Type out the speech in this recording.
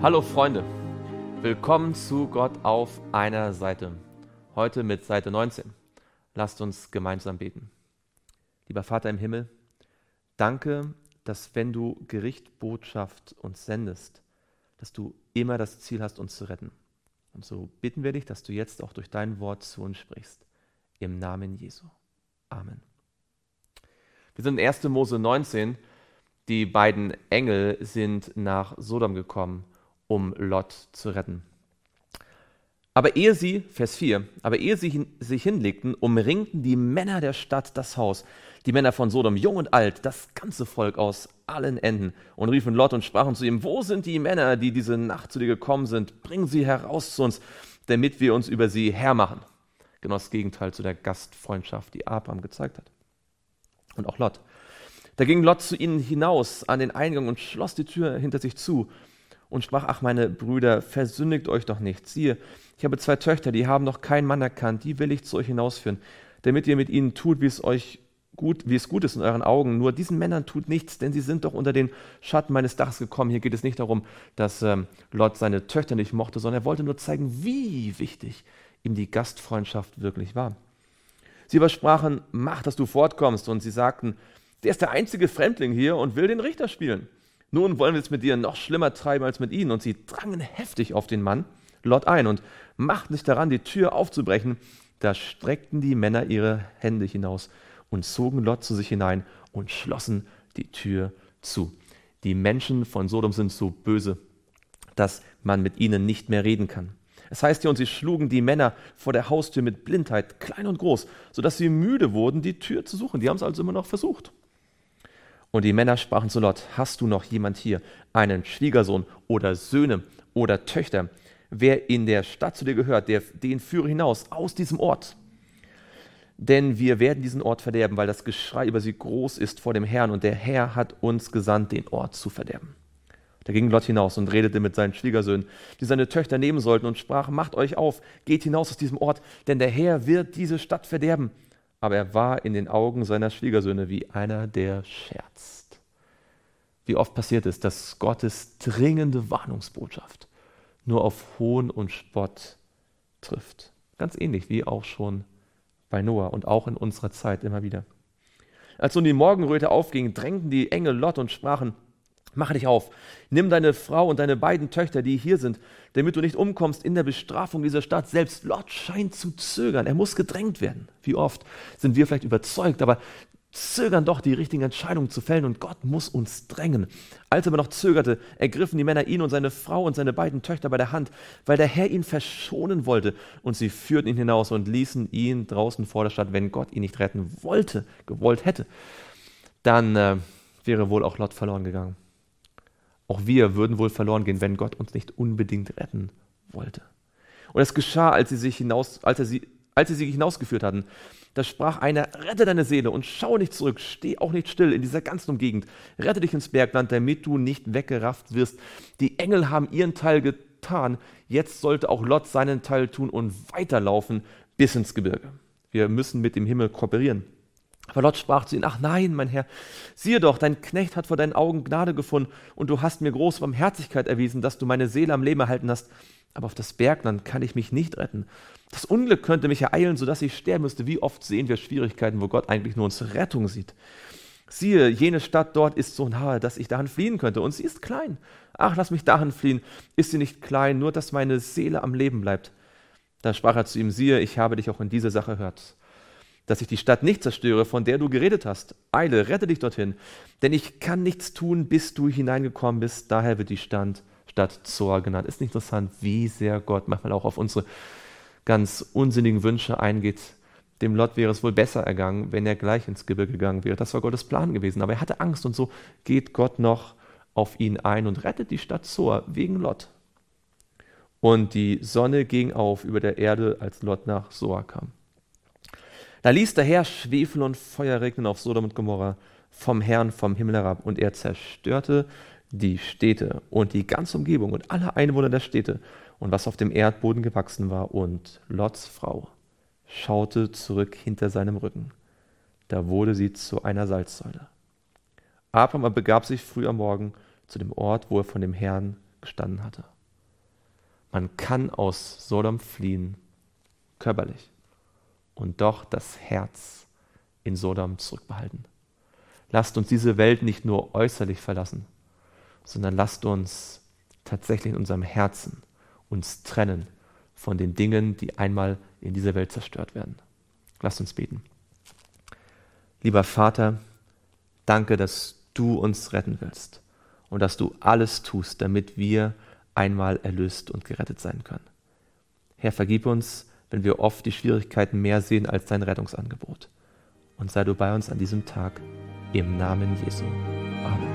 Hallo Freunde, willkommen zu Gott auf einer Seite. Heute mit Seite 19. Lasst uns gemeinsam beten. Lieber Vater im Himmel, danke, dass wenn du Gerichtbotschaft uns sendest, dass du immer das Ziel hast, uns zu retten. Und so bitten wir dich, dass du jetzt auch durch dein Wort zu uns sprichst. Im Namen Jesu. Amen. Wir sind in 1. Mose 19. Die beiden Engel sind nach Sodom gekommen um Lot zu retten. Aber ehe sie, Vers 4, aber ehe sie hin, sich hinlegten, umringten die Männer der Stadt das Haus, die Männer von Sodom, jung und alt, das ganze Volk aus allen Enden, und riefen Lot und sprachen zu ihm, wo sind die Männer, die diese Nacht zu dir gekommen sind? Bring sie heraus zu uns, damit wir uns über sie hermachen. Genau das Gegenteil zu der Gastfreundschaft, die Abraham gezeigt hat. Und auch Lot. Da ging Lot zu ihnen hinaus an den Eingang und schloss die Tür hinter sich zu und sprach, ach meine Brüder, versündigt euch doch nicht. Siehe, ich habe zwei Töchter, die haben noch keinen Mann erkannt, die will ich zu euch hinausführen, damit ihr mit ihnen tut, wie es euch gut, wie es gut ist in euren Augen. Nur diesen Männern tut nichts, denn sie sind doch unter den Schatten meines Dachs gekommen. Hier geht es nicht darum, dass ähm, Lot seine Töchter nicht mochte, sondern er wollte nur zeigen, wie wichtig ihm die Gastfreundschaft wirklich war. Sie aber sprachen, mach, dass du fortkommst. Und sie sagten, der ist der einzige Fremdling hier und will den Richter spielen. Nun wollen wir es mit dir noch schlimmer treiben als mit ihnen. Und sie drangen heftig auf den Mann, Lot, ein und machten sich daran, die Tür aufzubrechen. Da streckten die Männer ihre Hände hinaus und zogen Lot zu sich hinein und schlossen die Tür zu. Die Menschen von Sodom sind so böse, dass man mit ihnen nicht mehr reden kann. Es heißt hier, und sie schlugen die Männer vor der Haustür mit Blindheit, klein und groß, sodass sie müde wurden, die Tür zu suchen. Die haben es also immer noch versucht. Und die Männer sprachen zu Lot, hast du noch jemand hier, einen Schwiegersohn oder Söhne oder Töchter? Wer in der Stadt zu dir gehört, der, den führe hinaus aus diesem Ort. Denn wir werden diesen Ort verderben, weil das Geschrei über sie groß ist vor dem Herrn und der Herr hat uns gesandt, den Ort zu verderben. Da ging Lot hinaus und redete mit seinen Schwiegersöhnen, die seine Töchter nehmen sollten, und sprach: Macht euch auf, geht hinaus aus diesem Ort, denn der Herr wird diese Stadt verderben aber er war in den Augen seiner Schwiegersöhne wie einer, der scherzt. Wie oft passiert es, dass Gottes dringende Warnungsbotschaft nur auf Hohn und Spott trifft. Ganz ähnlich wie auch schon bei Noah und auch in unserer Zeit immer wieder. Als nun die Morgenröte aufging, drängten die Engel Lot und sprachen, Mache dich auf, nimm deine Frau und deine beiden Töchter, die hier sind, damit du nicht umkommst in der Bestrafung dieser Stadt. Selbst Lot scheint zu zögern, er muss gedrängt werden. Wie oft sind wir vielleicht überzeugt, aber zögern doch, die richtigen Entscheidungen zu fällen und Gott muss uns drängen. Als er aber noch zögerte, ergriffen die Männer ihn und seine Frau und seine beiden Töchter bei der Hand, weil der Herr ihn verschonen wollte und sie führten ihn hinaus und ließen ihn draußen vor der Stadt, wenn Gott ihn nicht retten wollte, gewollt hätte, dann äh, wäre wohl auch Lot verloren gegangen. Auch wir würden wohl verloren gehen, wenn Gott uns nicht unbedingt retten wollte. Und es geschah, als sie sich hinaus, als er sie, als sie sich hinausgeführt hatten. Da sprach einer, rette deine Seele und schau nicht zurück, steh auch nicht still in dieser ganzen Umgegend. Rette dich ins Bergland, damit du nicht weggerafft wirst. Die Engel haben ihren Teil getan, jetzt sollte auch Lot seinen Teil tun und weiterlaufen bis ins Gebirge. Wir müssen mit dem Himmel kooperieren. Aber Lot sprach zu ihm, ach nein, mein Herr, siehe doch, dein Knecht hat vor deinen Augen Gnade gefunden und du hast mir große Barmherzigkeit erwiesen, dass du meine Seele am Leben erhalten hast. Aber auf das Bergland kann ich mich nicht retten. Das Unglück könnte mich ereilen, sodass ich sterben müsste. Wie oft sehen wir Schwierigkeiten, wo Gott eigentlich nur unsere Rettung sieht. Siehe, jene Stadt dort ist so nahe, dass ich dahin fliehen könnte. Und sie ist klein. Ach, lass mich dahin fliehen. Ist sie nicht klein, nur dass meine Seele am Leben bleibt. Da sprach er zu ihm, siehe, ich habe dich auch in dieser Sache gehört dass ich die Stadt nicht zerstöre, von der du geredet hast. Eile, rette dich dorthin, denn ich kann nichts tun, bis du hineingekommen bist. Daher wird die Stadt, Stadt Zoar genannt. Ist nicht interessant, wie sehr Gott manchmal auch auf unsere ganz unsinnigen Wünsche eingeht. Dem Lot wäre es wohl besser ergangen, wenn er gleich ins Gebirge gegangen wäre. Das war Gottes Plan gewesen. Aber er hatte Angst und so geht Gott noch auf ihn ein und rettet die Stadt Zoar wegen Lot. Und die Sonne ging auf über der Erde, als Lot nach Zoar kam. Da ließ der Herr Schwefel und Feuer regnen auf Sodom und Gomorra vom Herrn vom Himmel herab und er zerstörte die Städte und die ganze Umgebung und alle Einwohner der Städte und was auf dem Erdboden gewachsen war und Lots Frau schaute zurück hinter seinem Rücken. Da wurde sie zu einer Salzsäule. Abraham begab sich früh am Morgen zu dem Ort, wo er von dem Herrn gestanden hatte. Man kann aus Sodom fliehen, körperlich, und doch das Herz in Sodom zurückbehalten. Lasst uns diese Welt nicht nur äußerlich verlassen, sondern lasst uns tatsächlich in unserem Herzen uns trennen von den Dingen, die einmal in dieser Welt zerstört werden. Lasst uns beten. Lieber Vater, danke, dass du uns retten willst und dass du alles tust, damit wir einmal erlöst und gerettet sein können. Herr, vergib uns, wenn wir oft die Schwierigkeiten mehr sehen als dein Rettungsangebot. Und sei du bei uns an diesem Tag im Namen Jesu. Amen.